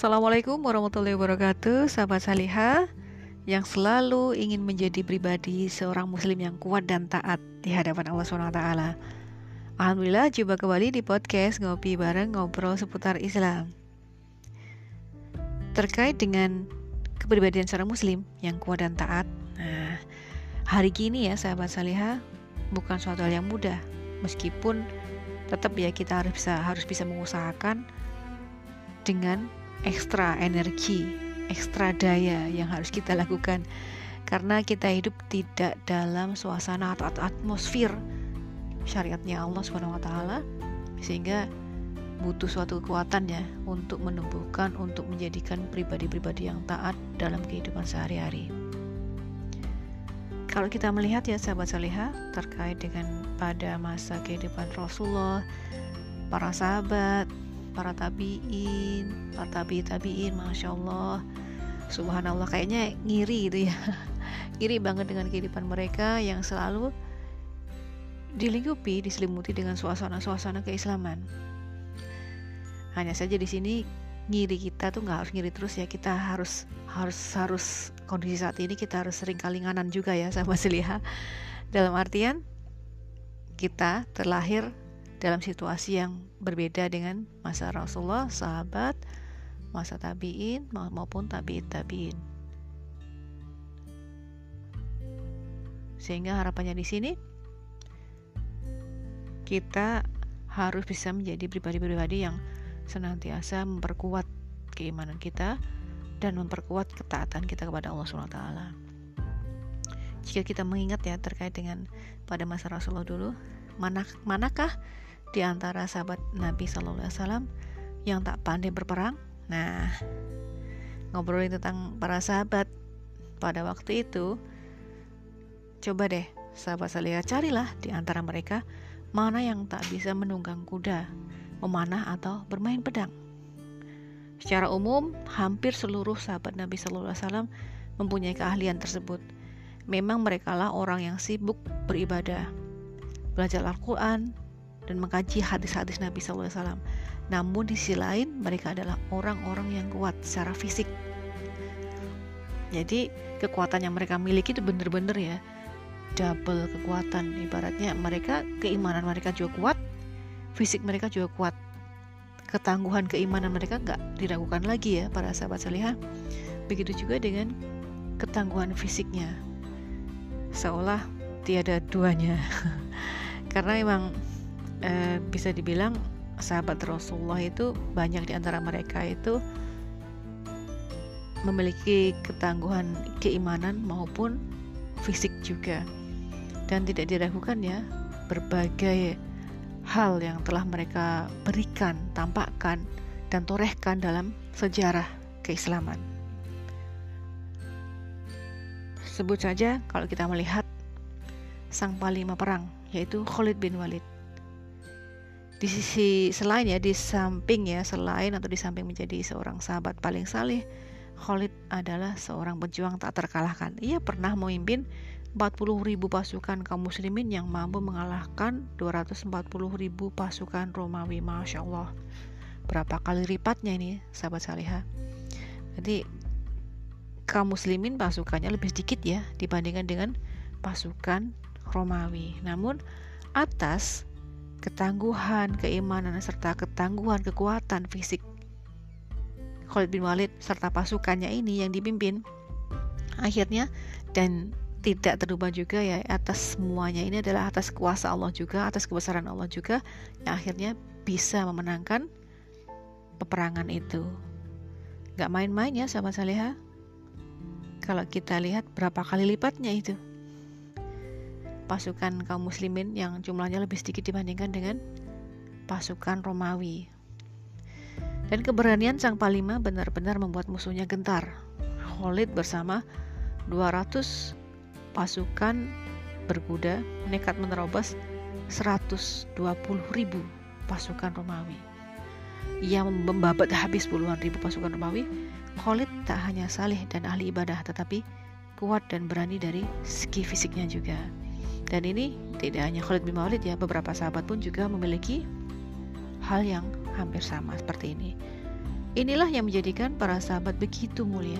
Assalamualaikum warahmatullahi wabarakatuh Sahabat Salihah Yang selalu ingin menjadi pribadi seorang muslim yang kuat dan taat Di hadapan Allah SWT Alhamdulillah jumpa kembali di podcast Ngopi Bareng Ngobrol Seputar Islam. Terkait dengan kepribadian seorang muslim yang kuat dan taat Nah, hari gini ya sahabat Salihah Bukan suatu hal yang mudah. Meskipun tetap ya kita harus bisa harus bisa mengusahakan dengan ekstra energi, ekstra daya yang harus kita lakukan karena kita hidup tidak dalam suasana atau atmosfer syariatnya Allah Subhanahu wa taala sehingga butuh suatu kekuatan ya untuk menumbuhkan untuk menjadikan pribadi-pribadi yang taat dalam kehidupan sehari-hari. Kalau kita melihat ya sahabat saleha terkait dengan pada masa kehidupan Rasulullah, para sahabat, para tabiin, para tabi tabiin, masya Allah, subhanallah kayaknya ngiri gitu ya, ngiri banget dengan kehidupan mereka yang selalu dilingkupi, diselimuti dengan suasana-suasana keislaman. Hanya saja di sini ngiri kita tuh nggak harus ngiri terus ya, kita harus harus harus kondisi saat ini kita harus sering kalinganan juga ya sama Seliha. Dalam artian kita terlahir dalam situasi yang berbeda dengan masa Rasulullah, sahabat, masa tabiin maupun tabiin tabiin. Sehingga harapannya di sini kita harus bisa menjadi pribadi-pribadi yang senantiasa memperkuat keimanan kita dan memperkuat ketaatan kita kepada Allah SWT. Jika kita mengingat ya terkait dengan pada masa Rasulullah dulu, mana, manakah di antara sahabat Nabi Shallallahu Alaihi Wasallam yang tak pandai berperang. Nah, ngobrolin tentang para sahabat pada waktu itu, coba deh sahabat saya carilah di antara mereka mana yang tak bisa menunggang kuda, memanah atau bermain pedang. Secara umum, hampir seluruh sahabat Nabi Shallallahu Alaihi Wasallam mempunyai keahlian tersebut. Memang mereka lah orang yang sibuk beribadah, belajar Al-Quran, dan mengkaji hadis-hadis Nabi SAW. Namun di sisi lain mereka adalah orang-orang yang kuat secara fisik. Jadi kekuatan yang mereka miliki itu benar-benar ya double kekuatan. Ibaratnya mereka keimanan mereka juga kuat, fisik mereka juga kuat. Ketangguhan keimanan mereka nggak diragukan lagi ya para sahabat salihah. Begitu juga dengan ketangguhan fisiknya. Seolah tiada duanya. Karena memang e, bisa dibilang sahabat Rasulullah itu banyak di antara mereka itu memiliki ketangguhan keimanan maupun fisik juga dan tidak diragukan ya berbagai hal yang telah mereka berikan, tampakkan dan torehkan dalam sejarah keislaman. Sebut saja kalau kita melihat sang panglima perang yaitu Khalid bin Walid di sisi selain ya di samping ya selain atau di samping menjadi seorang sahabat paling saleh Khalid adalah seorang pejuang tak terkalahkan. Ia pernah memimpin 40 ribu pasukan kaum muslimin yang mampu mengalahkan 240 ribu pasukan Romawi Masya Allah. Berapa kali lipatnya ini sahabat salihah jadi kaum muslimin pasukannya lebih sedikit ya dibandingkan dengan pasukan Romawi. Namun atas ketangguhan, keimanan, serta ketangguhan kekuatan fisik. Khalid bin Walid serta pasukannya ini yang dipimpin. Akhirnya dan tidak terubah juga ya atas semuanya ini adalah atas kuasa Allah juga atas kebesaran Allah juga yang akhirnya bisa memenangkan peperangan itu. Gak main-main ya sahabat saleha kalau kita lihat berapa kali lipatnya itu pasukan kaum muslimin yang jumlahnya lebih sedikit dibandingkan dengan pasukan Romawi. Dan keberanian sang Palima benar-benar membuat musuhnya gentar. Khalid bersama 200 pasukan berkuda nekat menerobos 120 ribu pasukan Romawi. Ia membabat habis puluhan ribu pasukan Romawi. Khalid tak hanya saleh dan ahli ibadah tetapi kuat dan berani dari segi fisiknya juga. Dan ini tidak hanya Khalid bin Walid ya, beberapa sahabat pun juga memiliki hal yang hampir sama seperti ini. Inilah yang menjadikan para sahabat begitu mulia.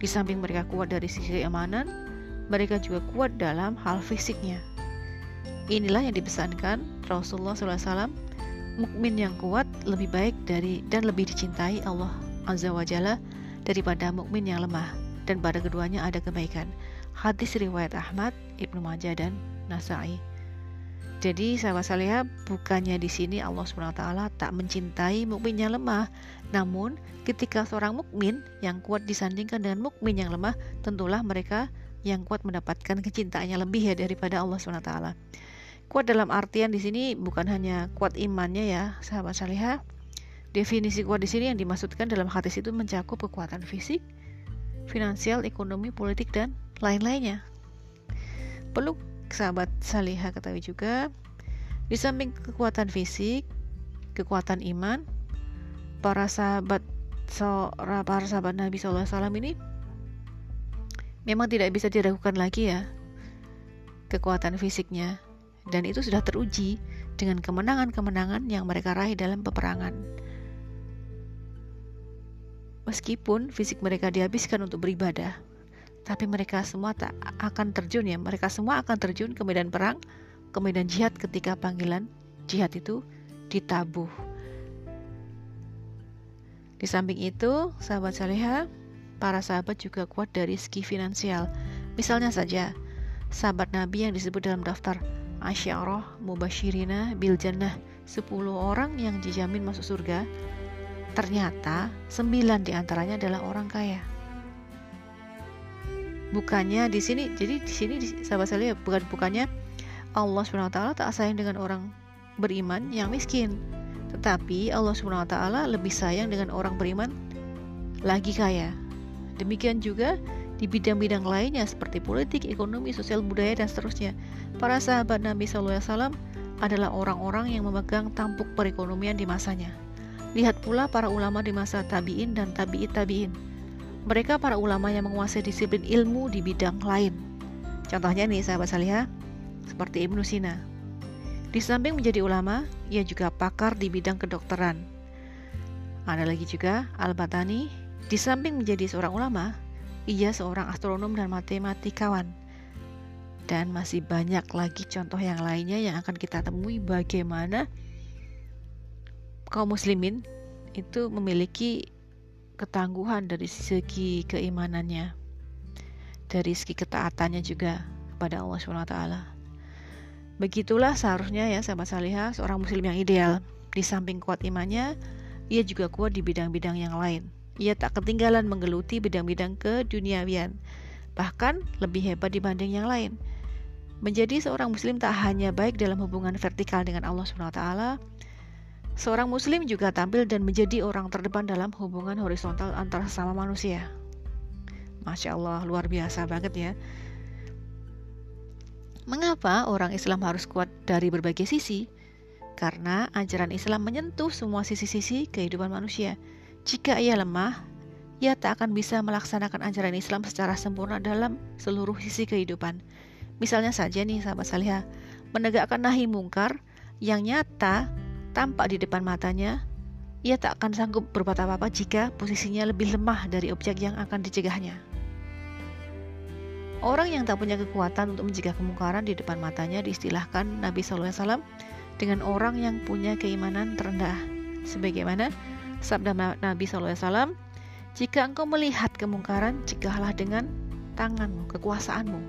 Di samping mereka kuat dari sisi keamanan, mereka juga kuat dalam hal fisiknya. Inilah yang dipesankan Rasulullah SAW, mukmin yang kuat lebih baik dari dan lebih dicintai Allah Azza wa Jalla daripada mukmin yang lemah dan pada keduanya ada kebaikan. Hadis riwayat Ahmad, Ibnu Majah dan Nasai. Jadi sahabat salihah bukannya di sini Allah SWT tak mencintai mukmin yang lemah, namun ketika seorang mukmin yang kuat disandingkan dengan mukmin yang lemah, tentulah mereka yang kuat mendapatkan kecintaannya lebih ya daripada Allah SWT. Kuat dalam artian di sini bukan hanya kuat imannya ya, sahabat salihah. Definisi kuat di sini yang dimaksudkan dalam hadis itu mencakup kekuatan fisik, finansial, ekonomi, politik dan lain-lainnya. Perlu sahabat salihah ketahui juga, di samping kekuatan fisik, kekuatan iman, para sahabat para sahabat Nabi SAW ini memang tidak bisa diragukan lagi ya kekuatan fisiknya dan itu sudah teruji dengan kemenangan-kemenangan yang mereka raih dalam peperangan. Meskipun fisik mereka dihabiskan untuk beribadah, tapi mereka semua tak akan terjun ya. Mereka semua akan terjun ke medan perang ke medan jihad ketika panggilan jihad itu ditabuh. Di samping itu sahabat saleha para sahabat juga kuat dari segi finansial. Misalnya saja sahabat nabi yang disebut dalam daftar Asyarah Mubashirina Bil Jannah 10 orang yang dijamin masuk surga ternyata 9 di antaranya adalah orang kaya bukannya di sini jadi di sini sahabat saya bukan bukannya Allah swt tak sayang dengan orang beriman yang miskin tetapi Allah swt lebih sayang dengan orang beriman lagi kaya demikian juga di bidang-bidang lainnya seperti politik, ekonomi, sosial, budaya, dan seterusnya. Para sahabat Nabi SAW adalah orang-orang yang memegang tampuk perekonomian di masanya. Lihat pula para ulama di masa tabi'in dan tabi'it tabi'in mereka para ulama yang menguasai disiplin ilmu di bidang lain. Contohnya nih sahabat salihah, seperti Ibnu Sina. Di samping menjadi ulama, ia juga pakar di bidang kedokteran. Ada lagi juga Al-Batani, di samping menjadi seorang ulama, ia seorang astronom dan matematikawan. Dan masih banyak lagi contoh yang lainnya yang akan kita temui bagaimana kaum muslimin itu memiliki ketangguhan dari segi keimanannya, dari segi ketaatannya juga kepada Allah SWT. Begitulah seharusnya ya sahabat salihah seorang muslim yang ideal. Di samping kuat imannya, ia juga kuat di bidang-bidang yang lain. Ia tak ketinggalan menggeluti bidang-bidang keduniawian, bahkan lebih hebat dibanding yang lain. Menjadi seorang muslim tak hanya baik dalam hubungan vertikal dengan Allah SWT, Seorang muslim juga tampil dan menjadi orang terdepan dalam hubungan horizontal antara sesama manusia. Masya Allah, luar biasa banget ya. Mengapa orang Islam harus kuat dari berbagai sisi? Karena ajaran Islam menyentuh semua sisi-sisi kehidupan manusia. Jika ia lemah, ia tak akan bisa melaksanakan ajaran Islam secara sempurna dalam seluruh sisi kehidupan. Misalnya saja nih sahabat salihah, menegakkan nahi mungkar yang nyata tampak di depan matanya, ia tak akan sanggup berbuat apa-apa jika posisinya lebih lemah dari objek yang akan dicegahnya. Orang yang tak punya kekuatan untuk mencegah kemungkaran di depan matanya diistilahkan Nabi SAW dengan orang yang punya keimanan terendah. Sebagaimana sabda Nabi SAW, jika engkau melihat kemungkaran, cegahlah dengan tanganmu, kekuasaanmu.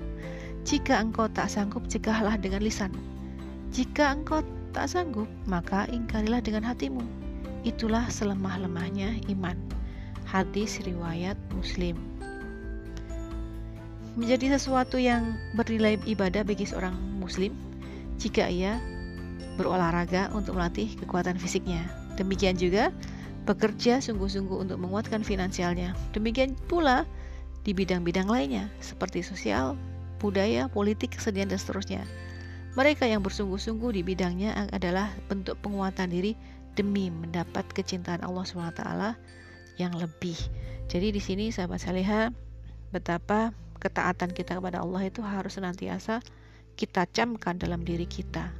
Jika engkau tak sanggup, cegahlah dengan lisanmu. Jika engkau tak sanggup, maka ingkarilah dengan hatimu. Itulah selemah-lemahnya iman. Hadis riwayat Muslim. Menjadi sesuatu yang bernilai ibadah bagi seorang muslim jika ia berolahraga untuk melatih kekuatan fisiknya. Demikian juga bekerja sungguh-sungguh untuk menguatkan finansialnya. Demikian pula di bidang-bidang lainnya seperti sosial, budaya, politik, kesenian, dan seterusnya. Mereka yang bersungguh-sungguh di bidangnya adalah bentuk penguatan diri demi mendapat kecintaan Allah SWT yang lebih. Jadi di sini sahabat saleha betapa ketaatan kita kepada Allah itu harus senantiasa kita camkan dalam diri kita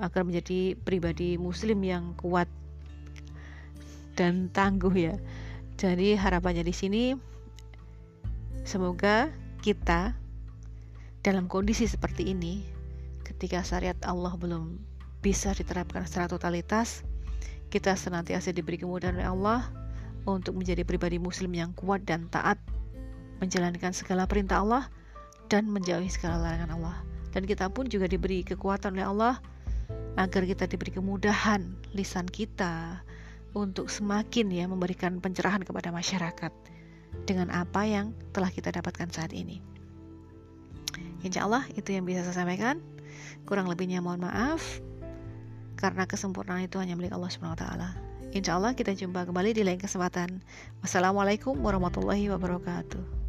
agar menjadi pribadi muslim yang kuat dan tangguh ya. Jadi harapannya di sini semoga kita dalam kondisi seperti ini ketika syariat Allah belum bisa diterapkan secara totalitas, kita senantiasa diberi kemudahan oleh Allah untuk menjadi pribadi muslim yang kuat dan taat menjalankan segala perintah Allah dan menjauhi segala larangan Allah. Dan kita pun juga diberi kekuatan oleh Allah agar kita diberi kemudahan lisan kita untuk semakin ya memberikan pencerahan kepada masyarakat dengan apa yang telah kita dapatkan saat ini. Insya Allah itu yang bisa saya sampaikan. Kurang lebihnya mohon maaf karena kesempurnaan itu hanya milik Allah Subhanahu wa. Insya Allah kita jumpa kembali di lain kesempatan. Wassalamualaikum warahmatullahi wabarakatuh.